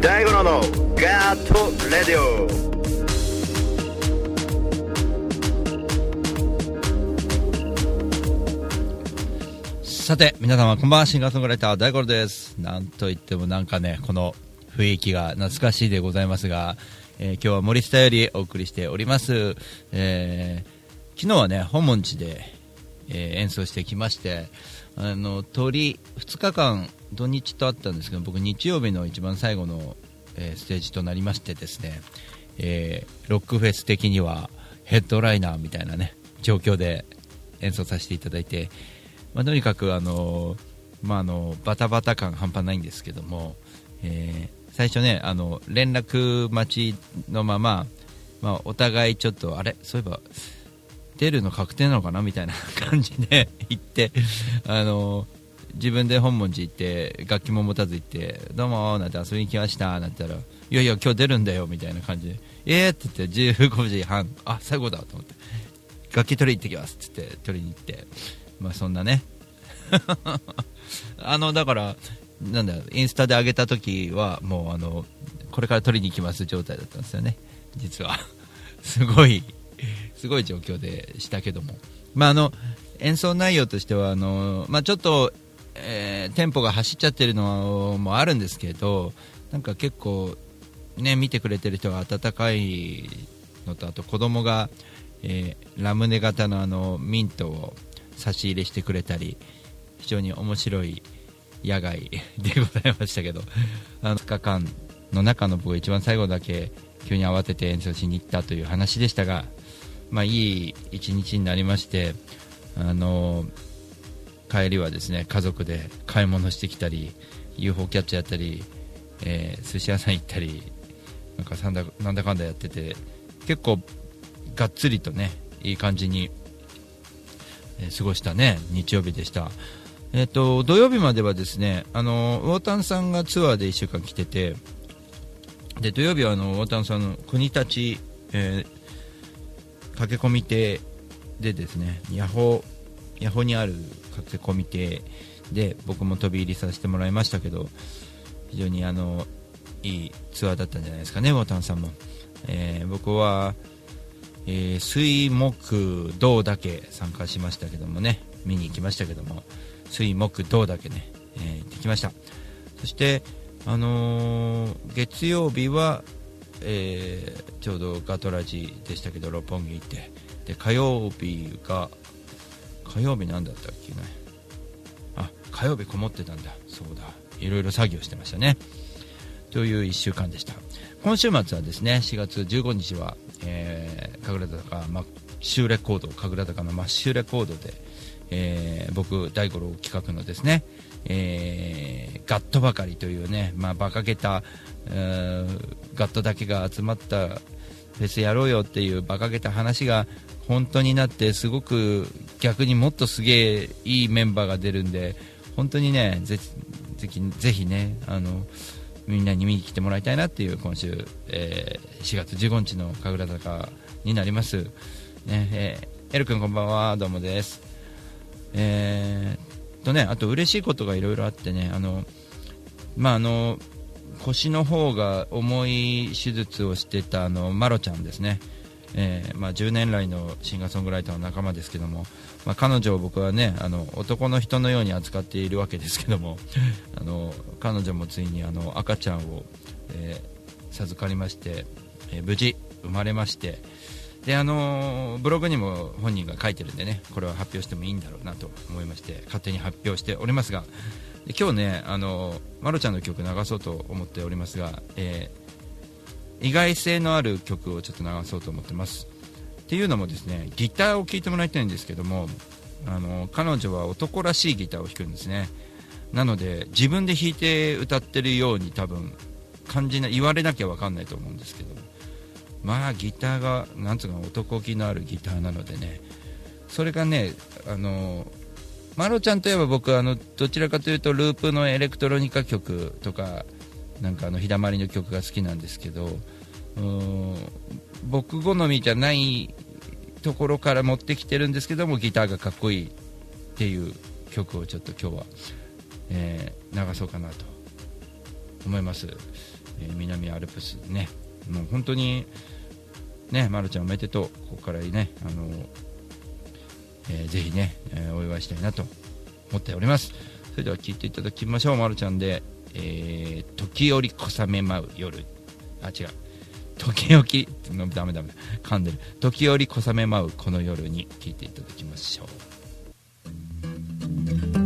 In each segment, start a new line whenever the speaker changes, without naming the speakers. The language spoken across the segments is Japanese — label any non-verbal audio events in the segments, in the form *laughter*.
大五郎のガートレディオ
さて、皆様、こんばんは、シンガーソングライター、大五郎です。なんといってもなんかね、この雰囲気が懐かしいでございますが、えー今日は森下よりお送りしております。えー昨日はね、本門寺で、えー演奏してきまして、あの、鳥、2日間、土日とあったんですけど、僕、日曜日の一番最後の、えステージとなりましてですね、えロックフェス的にはヘッドライナーみたいなね、状況で演奏させていただいて、まあ、とにかくあの、まあ、あのバタバタ感半端ないんですけども、え最初ねあの連絡待ちのまま、まあ、お互いちょっとあれ？そういえば出るの確定なのかな？みたいな *laughs* 感じで *laughs* 行ってあの自分で本門寺行って楽器も持たず行ってどうもなんて遊びに来ましたなんて言ったらいやいや今日出るんだよみたいな感じでえーって言って15時半あ最後だと思って楽器取りに行ってきますって言って取りに行ってまあそんなね。*laughs* あのだからなんだインスタで上げた時はもうあのこれから取りに行きます状態だったんですよね。実は。*laughs* すごいすごい状況でしたけども。まああの演奏内容としてはあのまあちょっと、えーテンポが走っちゃってるのもあるんですけどなんか結構ね見てくれてる人が温かいのとあと子供が、えーラムネ型のあのミントを差し入れしてくれたり非常に面白い野外でございましたけどあの2日間の中の僕が一番最後だけ急に慌てて演奏しに行ったという話でしたが、まあ、いい一日になりましてあの帰りはですね家族で買い物してきたり UFO キャッチャーやったり、えー寿司屋さん行ったりなんかんだなんだかんだやってて結構がっつりとねいい感じに、え過ごしたね日曜日でした。えっと土曜日まではですねあのウォータンさんがツアーで1週間来ててで土曜日はあのウォータンさんの国立、えー駆け込み亭でですねヤホーヤホーにある駆け込み亭で僕も飛び入りさせてもらいましたけど非常にあのいいツアーだったんじゃないですかねウォータンさんも、えー僕は、えー水木銅だけ参加しましたけどもね見に行きましたけども。水木銅だけね、えー行ってきました。そして、あのー月曜日は、えーちょうどガトラジでしたけど六本木行ってで火曜日が火曜日なんだったっけね。あ火曜日こもってたんだ。そうだ。いろいろ作業してましたね。という1週間でした。今週末はですね4月15日は、えー、神楽坂マッシュレコード神楽坂のマッシュレコードで、えー僕大五郎企画のですね、えーガットばかりというね、まあ、馬鹿げた、えーガットだけが集まったフェスやろうよっていう馬鹿げた話が本当になってすごく逆にもっとすげえいいメンバーが出るんで本当にねぜぜひぜひねあのみんなに見に来てもらいたいなっていう今週、えー4月15日の神楽坂になります、ねえーエル君こんばんは。どうもです。えーとねあと嬉しいことがいろいろあってねあのまああの腰の方が重い手術をしてたあのマロちゃんですね、えーまあ、10年来のシンガーソングライターの仲間ですけども、まあ、彼女を僕はねあの男の人のように扱っているわけですけども *laughs* あの彼女もついにあの赤ちゃんを、えー授かりまして、えー無事生まれましてであのブログにも本人が書いてるんでねこれは発表してもいいんだろうなと思いまして勝手に発表しておりますが今日ねあのまろちゃんの曲流そうと思っておりますが、えー意外性のある曲をちょっと流そうと思ってます。っていうのもですねギターを聴いてもらいたいんですけどもあの彼女は男らしいギターを弾くんですね。なので自分で弾いて歌ってるように多分感じな言われなきゃ分かんないと思うんですけどまあギターがなんつうの男気のあるギターなのでね。それがねあのマロちゃんといえば僕あのどちらかというとループのエレクトロニカ曲とかなんかあの日だまりの曲が好きなんですけど
僕好みじゃないところから持ってきてるんですけどもギターがかっこいいっていう曲をちょっと今日は、えー流そうかなと思います、えー南アルプスね。もう本当にねまるちゃんおめでとう。ここからねあの、えーぜひね、えーお祝いしたいなと思っております。それでは聴いていただきましょう。まるちゃんで、えー時折小雨舞う夜。あ違う。時々のダメダメ。噛んでる。時折小雨舞うこの夜に聴いていただきましょう。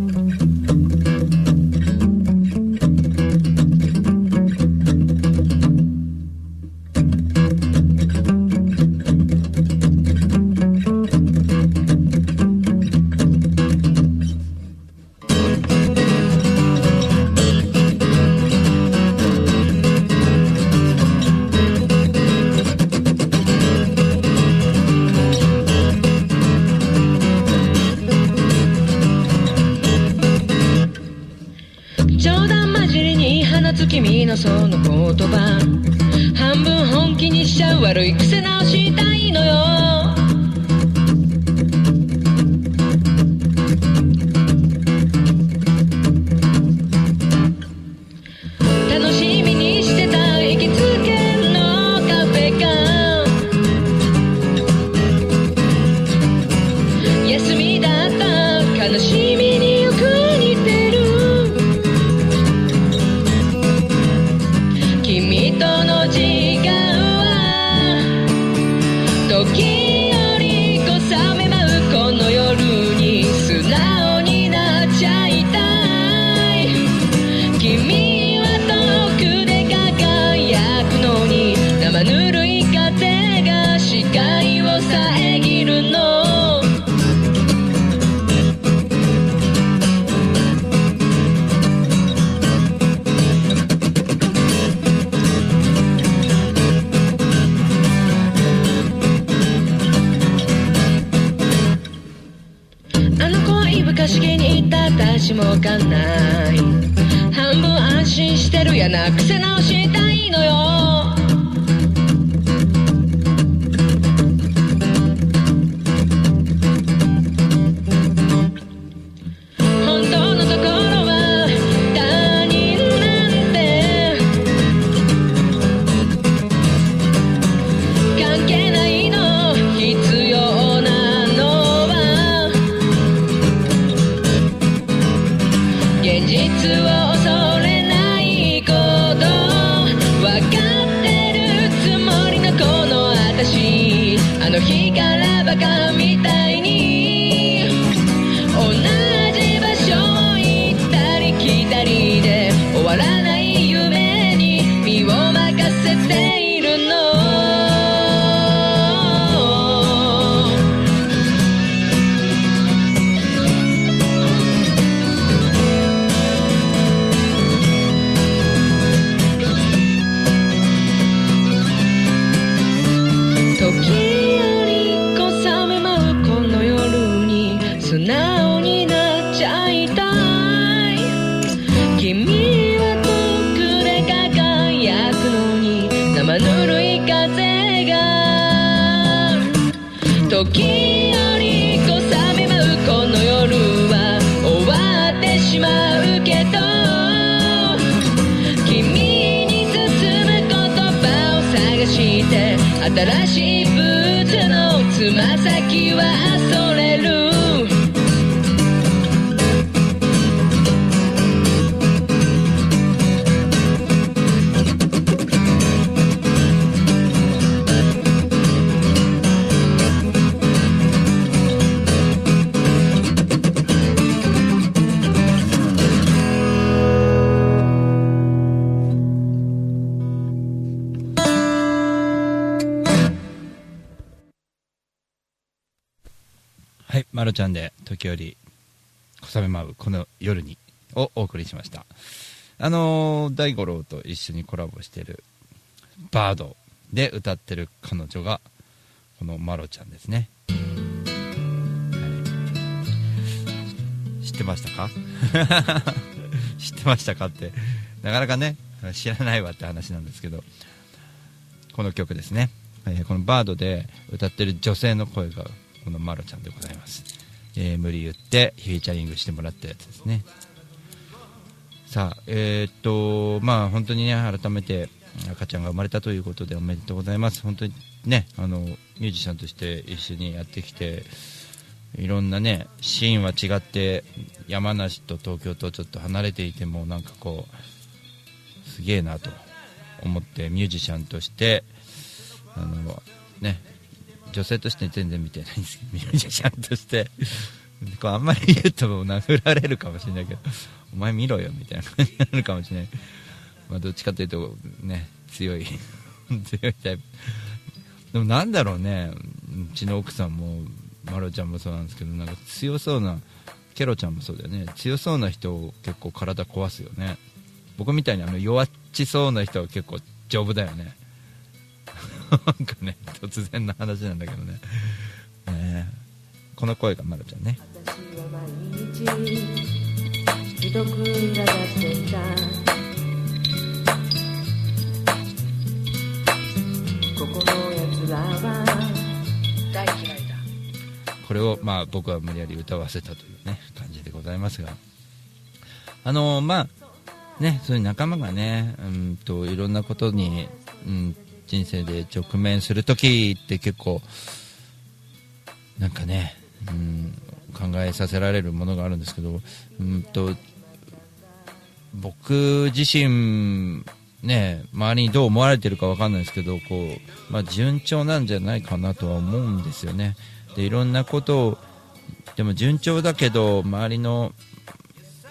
新しいブーツのつま先
はい、まるちゃんで時折小雨舞うこの夜にをお送りしました。あのー大五郎と一緒にコラボしてるバードで歌ってる彼女がこのまろちゃんですね。はい。知ってましたか？*laughs* 知ってましたかってなかなかね知らないわって話なんですけど。
この曲ですね、えーこのバードで歌ってる女性の声がこのマロちゃんでございます、えー無理言ってフィーチャリングしてもらったやつですね。さあえーっとまあ本当にね改めて赤ちゃんが生まれたということでおめでとうございます。本当にねあのミュージシャンとして一緒にやってきていろんなねシーンは違って山梨と東京とちょっと離れていてもなんかこうすげえなと思ってミュージシャンとしてあのね女性として全然見てないんですけどミュージシャンとして。こうあんまり言うと殴られるかもしれないけどお前見ろよみたいな感じになるかもしれない、まあ、どっちかというとね強い *laughs* 強いタイプ。でもなんだろうねうちの奥さんもマロちゃんもそうなんですけどなんか強そうなケロちゃんもそうだよね。強そうな人を結構体壊すよね。僕みたいにあの弱っちそうな人は結構丈夫だよね。なんかね突然の話なんだけどね。ねこの声がマロちゃんね。
私は毎日ひどく苛立っていたここのやつらは大嫌いだ。
これをまあ僕は無理やり歌わせたというね感じでございますが。あのまあねそういう仲間がねうんといろんなことに、うん、人生で直面する時って結構なんかね、うん、考えさせられるものがあるんですけどうんと僕自身ね周りにどう思われてるかわかんないですけどこう、まあ、順調なんじゃないかなとは思うんですよね。でいろんなことをでも順調だけど周りの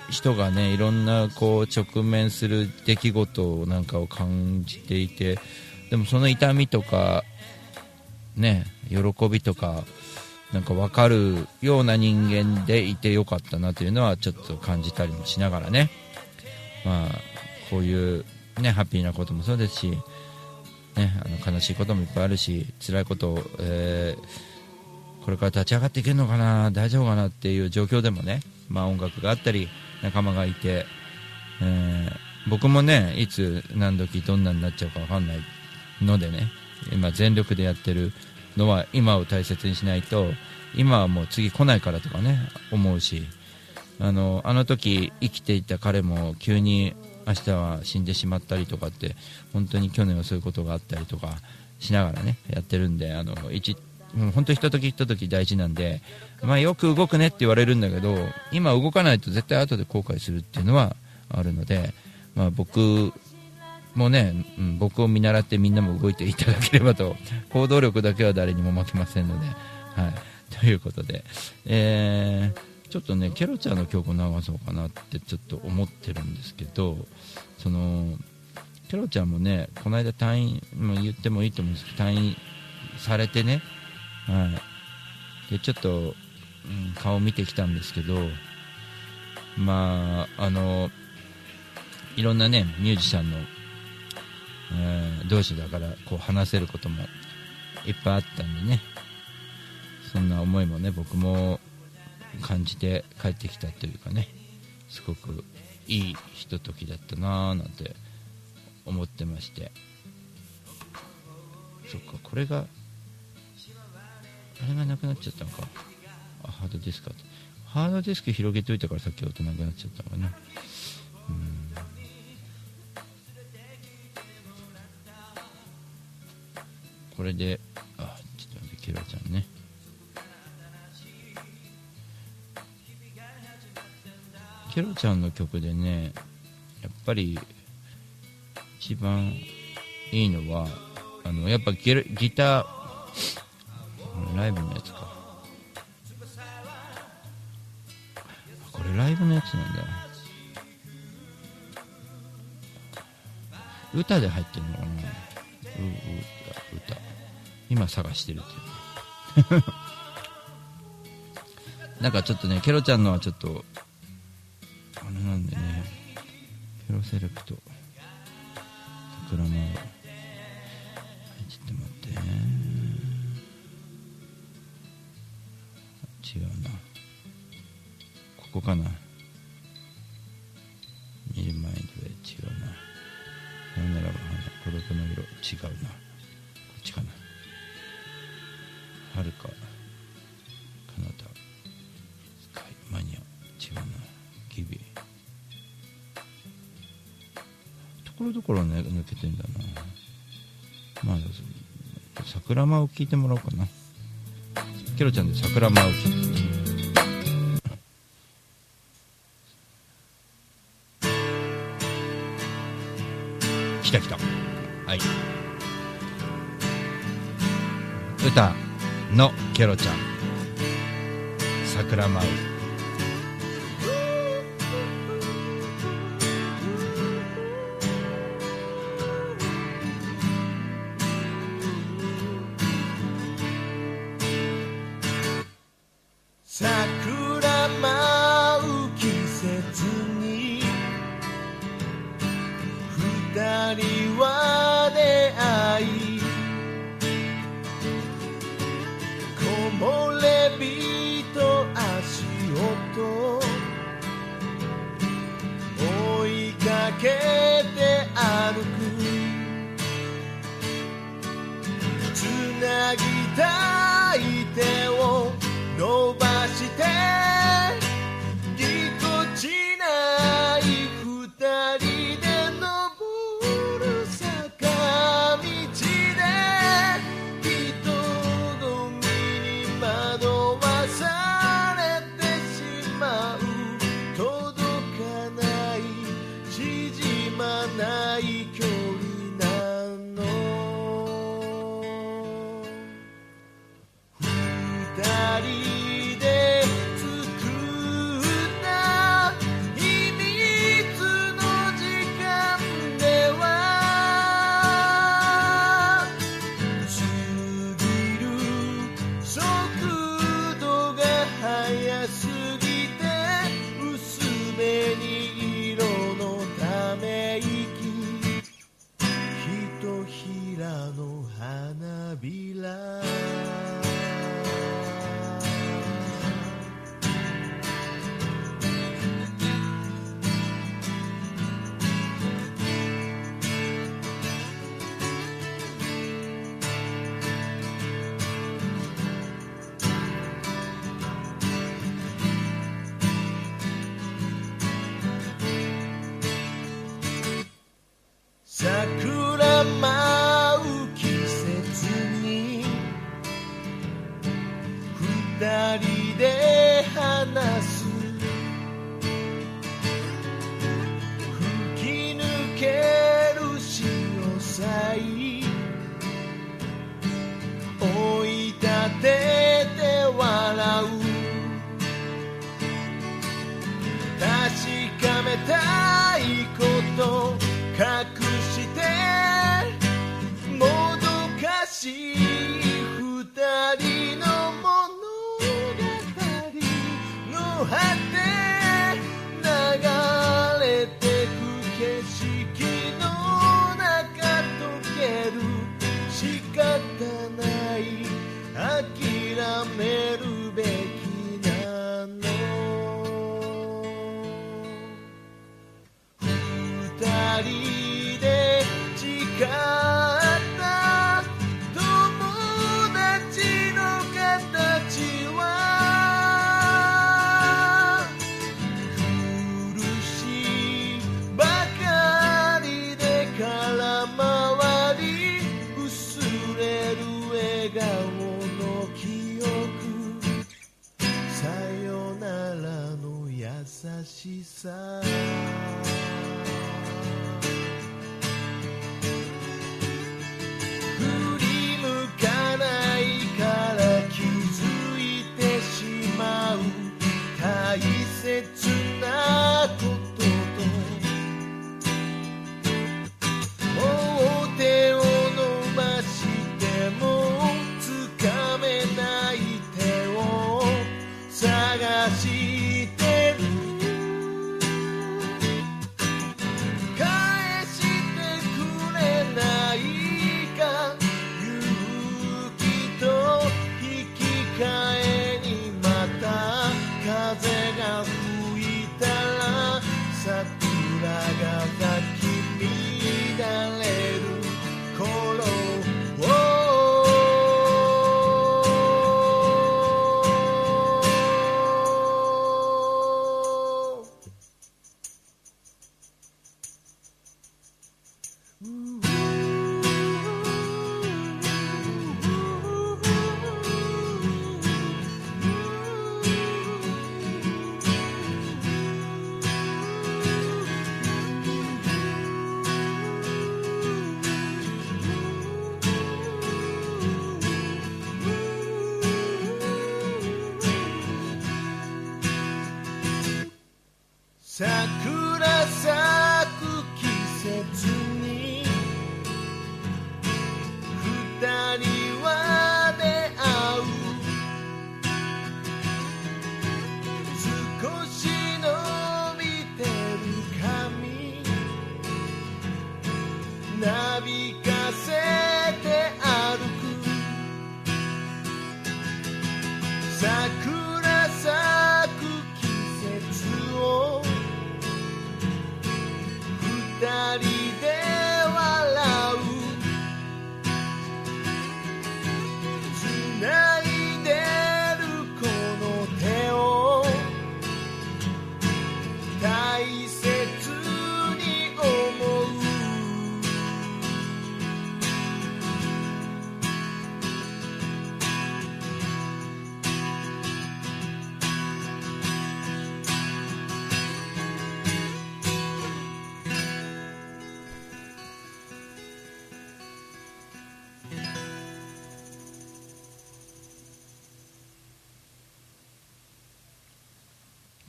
人がねいろんなこう直面する出来事なんかを感じていてでもその痛みとかね喜びとかなんか分かるような人間でいてよかったなというのはちょっと感じたりもしながらね。まあこういうねハッピーなこともそうですしねあの悲しいこともいっぱいあるし辛いことを、えーこれから立ち上がっていけるのかな大丈夫かなっていう状況でもね、まあ、音楽があったり仲間がいて、えー僕もねいつ何時どんなになっちゃうか分かんないのでね今全力でやってるのは今を大切にしないと今はもう次来ないからとかね思うしあのあの時生きていた彼も急に明日は死んでしまったりとかって本当に去年はそういうことがあったりとかしながらねやってるんであの一もう本当ひとときひととき大事なんで、まあ、よく動くねって言われるんだけど今動かないと絶対後で後悔するっていうのはあるので、まあ、僕もね、うん僕を見習ってみんなも動いていただければと *laughs* 行動力だけは誰にも負けませんので、はい、ということで、えーちょっとねケロちゃんの曲を流そうかなってちょっと思ってるんですけどそのケロちゃんもねこの間退院も言ってもいいと思うんですけど退院されてねはい、でちょっと、うん顔見てきたんですけど、まあ、あのいろんなねミュージシャンの、えー同士だからこう話せることもいっぱいあったんでね。そんな思いもね僕も感じて帰ってきたというかね。すごくいいひとときだったなぁなんて思ってまして。そっかこれがあれがなくなっちゃったのか。あハードディスクあった。ハードディスク広げておいたからさっき音なくなっちゃったのかな。これであちょっと待ってケロちゃんね。ケロちゃんの曲でねやっぱり一番いいのはあのやっぱギルギターライブのやつか。これライブのやつなんだ歌で入ってるのかな。う歌歌。今探してるっていう。*laughs* なんかちょっとねケロちゃんのはちょっとあれなんでねケロセレクト桜のけてんだな。まあ桜間を聞いてもらおうかな。ケロちゃんで桜間を聞いて。きたきた。はい。歌のケロちゃん。桜舞う
could 桜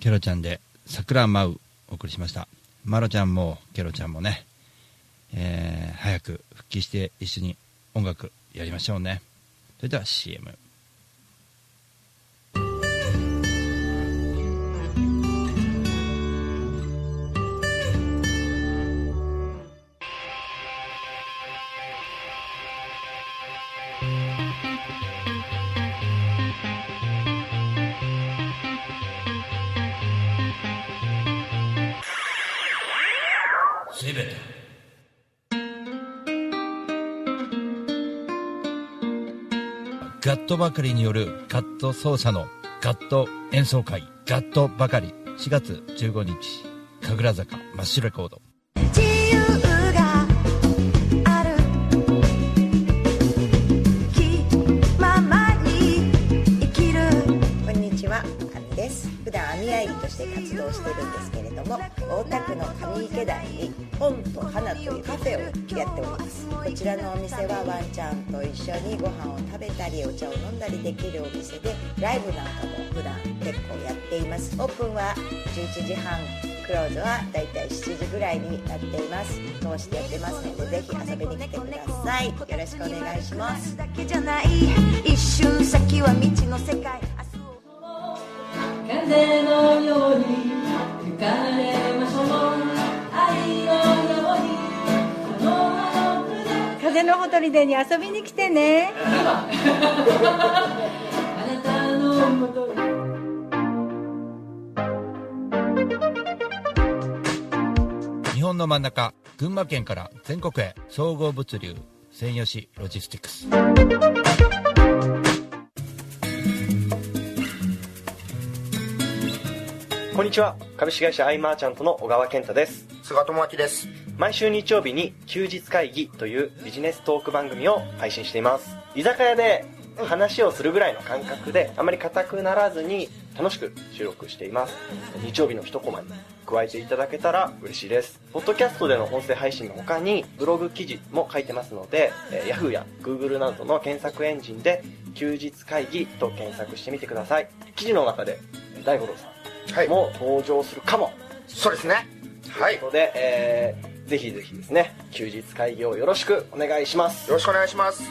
ケロちゃんで桜舞うお送りしました。マロちゃんもケロちゃんもね、えー早く復帰して一緒に音楽やりましょうね。それでは CM ガットばかりによるガット奏者のガット演奏会ガットばかり4月15日神楽坂真っ白レコード
自由がある気ままに生きる
こんにちは、あみです。普段網あいりとして活動してるんですけれども、大田区の上池台に本と花というカフェをやっております。こちらのお店はワンちゃんと一緒にご飯を食べたりお茶を飲んだりできるお店で、ライブなんかも普段結構やっています。オープンは11時半。クローズはだいたい7時ぐらいになっています通してやってますのでぜひ遊びに来てくださいよろしくお願いします
一瞬先は未知の世界
風のように吹かれ
風のほとりでに遊びに来てね。
あなたのもとに
日本の真ん中群馬県から全国へ総合物流専用紙ロジスティックス。
こんにちは。株式会社アイマーチャントの小川健太です。
菅智明です
毎週日曜日に休日会議というビジネストーク番組を配信しています。居酒屋で話をするぐらいの感覚であまり硬くならずに楽しく収録しています。日曜日の一コマに加えていただけたら嬉しいです。ポッドキャストでの音声配信の他にブログ記事も書いてますので、えー Yahoo や Google などの検索エンジンで休日会議と検索してみてください。記事の中でえー大五郎さん
はい。
も登場するかも。
そうですね。はい。よ
ということで、えーぜひぜひですね休日会議をよろしくお願いします。
よろしくお願いします。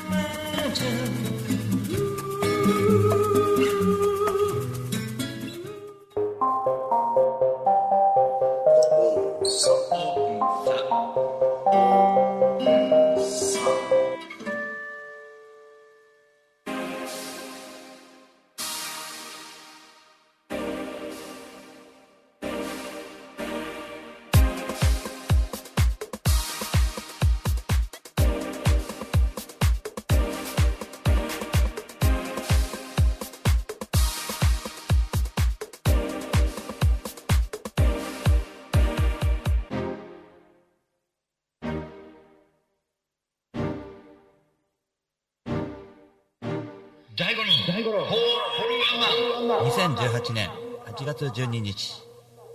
1月12日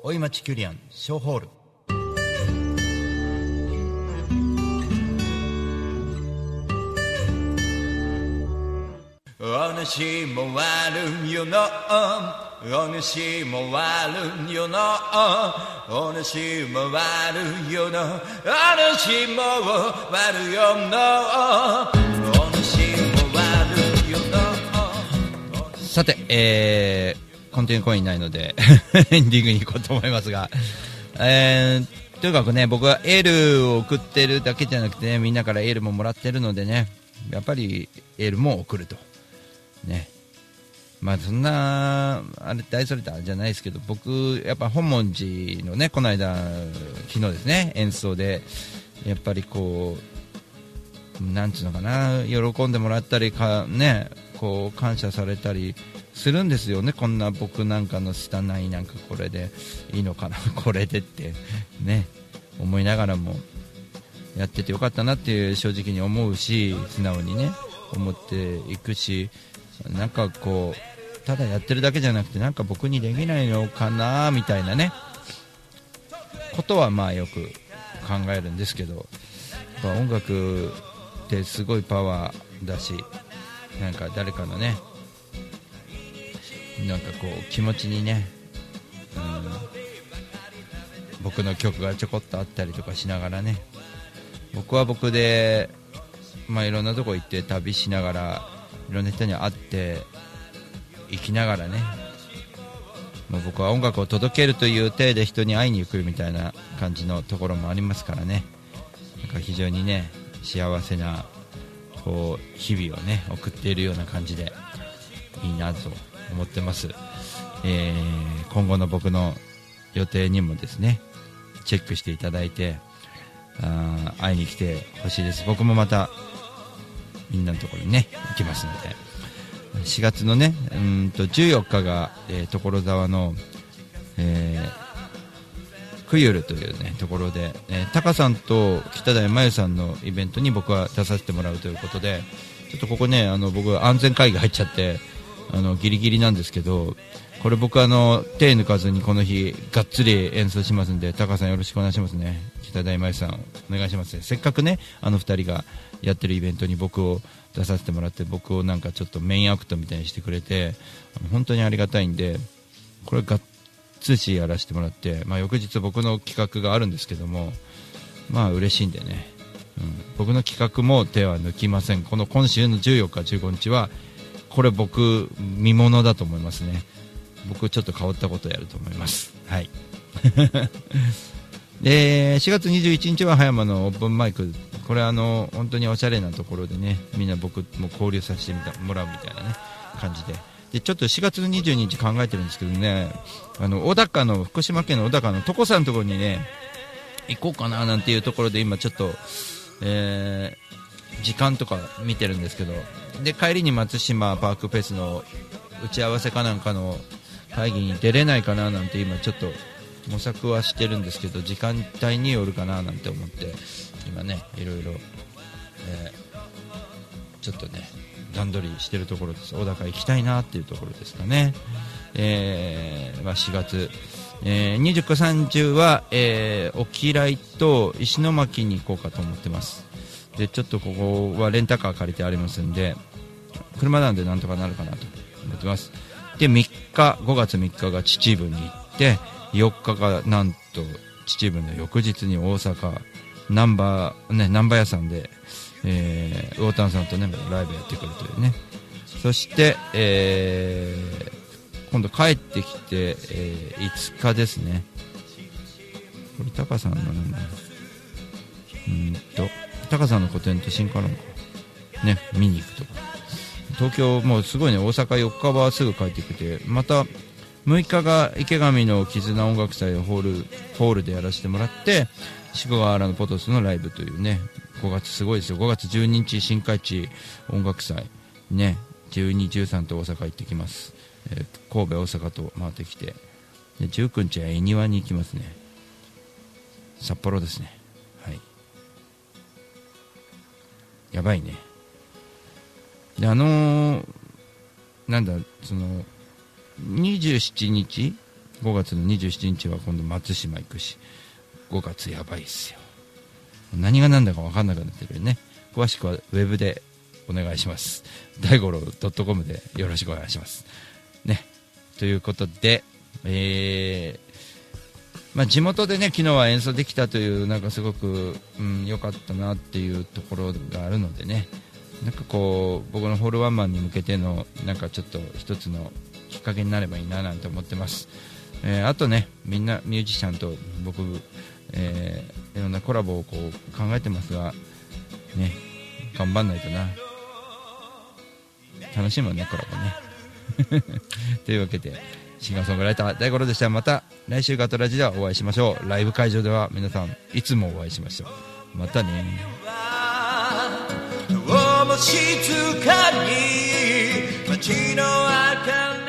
大井町キュリアンショーホール。お主も悪よの。お主も悪よの。お主も悪よの。お主も悪よの。お主も悪よの。さてえーコンテンツコインないので *laughs* エンディングに行こうと思いますが、えー、とにかくね僕はエールを送ってるだけじゃなくてねみんなからエールももらってるのでねやっぱりエールも送ると。ね。まあそんなあれ大それたじゃないですけど僕やっぱ本門寺のねこの間昨日ですね演奏でやっぱりこうなんつうのかな喜んでもらったりかねこう感謝されたりするんですよね。こんな僕なんかの拙いなんかこれでいいのかな。*laughs* これでって。ね。思いながらもやっててよかったなっていう正直に思うし素直にね。思っていくしなんかこうただやってるだけじゃなくてなんか僕にできないのかなみたいなね。ことはまあよく考えるんですけど音楽ってすごいパワーだしなんか誰かのねなんかこう気持ちにね、うん、僕の曲がちょこっとあったりとかしながらね僕は僕で、まあ、いろんなとこ行って旅しながらいろんな人に会って生きながらね、まあ、僕は音楽を届けるという体で人に会いに行くみたいな感じのところもありますからね。なんか非常にね幸せなこう日々をね送っているような感じでいいなと思ってます、えー今後の僕の予定にもですねチェックしていただいてあ会いに来てほしいです。僕もまたみんなのところにね行きますので。4月のねうんと14日が、えー所沢の、えークユルというねところで、えータカさんと北台真由さんのイベントに僕は出させてもらうということでちょっとここねあの僕安全会議入っちゃってあのギリギリなんですけどこれ僕あの手抜かずにこの日がっつり演奏しますんでタカさんよろしくお願いしますね。北台真由さんお願いしますせっかくねあの2人がやってるイベントに僕を出させてもらって僕をなんかちょっとメインアクトみたいにしてくれて本当にありがたいんでこれがっつりやらせてもらって、まあ、翌日僕の企画があるんですけどもまあ嬉しいんでね、うん、僕の企画も手は抜きません。この今週の14日15日はこれ僕見ものだと思いますね。僕ちょっと変わったことをやると思います。はい。*laughs* で4月21日は葉山のオープンマイク。これあの本当におしゃれなところでねみんな僕も交流させてみたもらうみたいなね感じで。でちょっと4月22日考えてるんですけどねあの小高の福島県の小高の床さんのところにね行こうかななんていうところで今ちょっと、えー時間とか見てるんですけどで帰りに松島パークフェスの打ち合わせかなんかの会議に出れないかななんて今ちょっと模索はしてるんですけど時間帯によるかななんて思って今ねいろいろ、えーちょっとね段取りしてるところです。小高行きたいなっていうところですかね、えーまあ、4月、えー、29、30は、えー、沖来と石巻に行こうかと思ってます。でちょっとここはレンタカー借りてありますんで車なんでなんとかなるかなと思ってます。で3日5月3日が秩父に行って4日がなんと秩父の翌日に大阪難波ね難波屋さんで、えー、魚丹さんとねライブやってくるというね。そして、えー今度帰ってきて、えー5日ですね。これタカさんのなんだうんと。タカさんの個展と新カロンね見に行くとか。東京もうすごいね大阪4日はすぐ帰ってきてまた6日が池上の絆音楽祭をホールホールでやらせてもらって四国原のポトスのライブというね5月すごいですよ。5月12日新海地音楽祭。ね12、13と大阪行ってきます、えー神戸、大阪と回ってきて。で19日は恵庭に行きますね。札幌ですね。やばいね。であのーなんだその27日？5月の27日は今度松島行くし5月やばいっすよ。何が何だか分かんなくなってるよね。詳しくはウェブでお願いします。大五郎 .com でよろしくお願いします。ね。ということで、えーまあ、地元でね昨日は演奏できたというなんかすごく良、うん、良かったなっていうところがあるのでね。なんかこう僕のホールワンマンに向けてのなんかちょっと一つのきっかけになればいいななんて思ってます、えーあとねみんなミュージシャンと僕、えーいろんなコラボをこう考えてますがね頑張んないとな。楽しいもんねコラボね。*laughs* というわけでシンガーソングライター大五郎でした。また来週ガトラジではお会いしましょうライブ会場では皆さんいつもお会いしましょう。またね。
どうも静かに。街の明かり。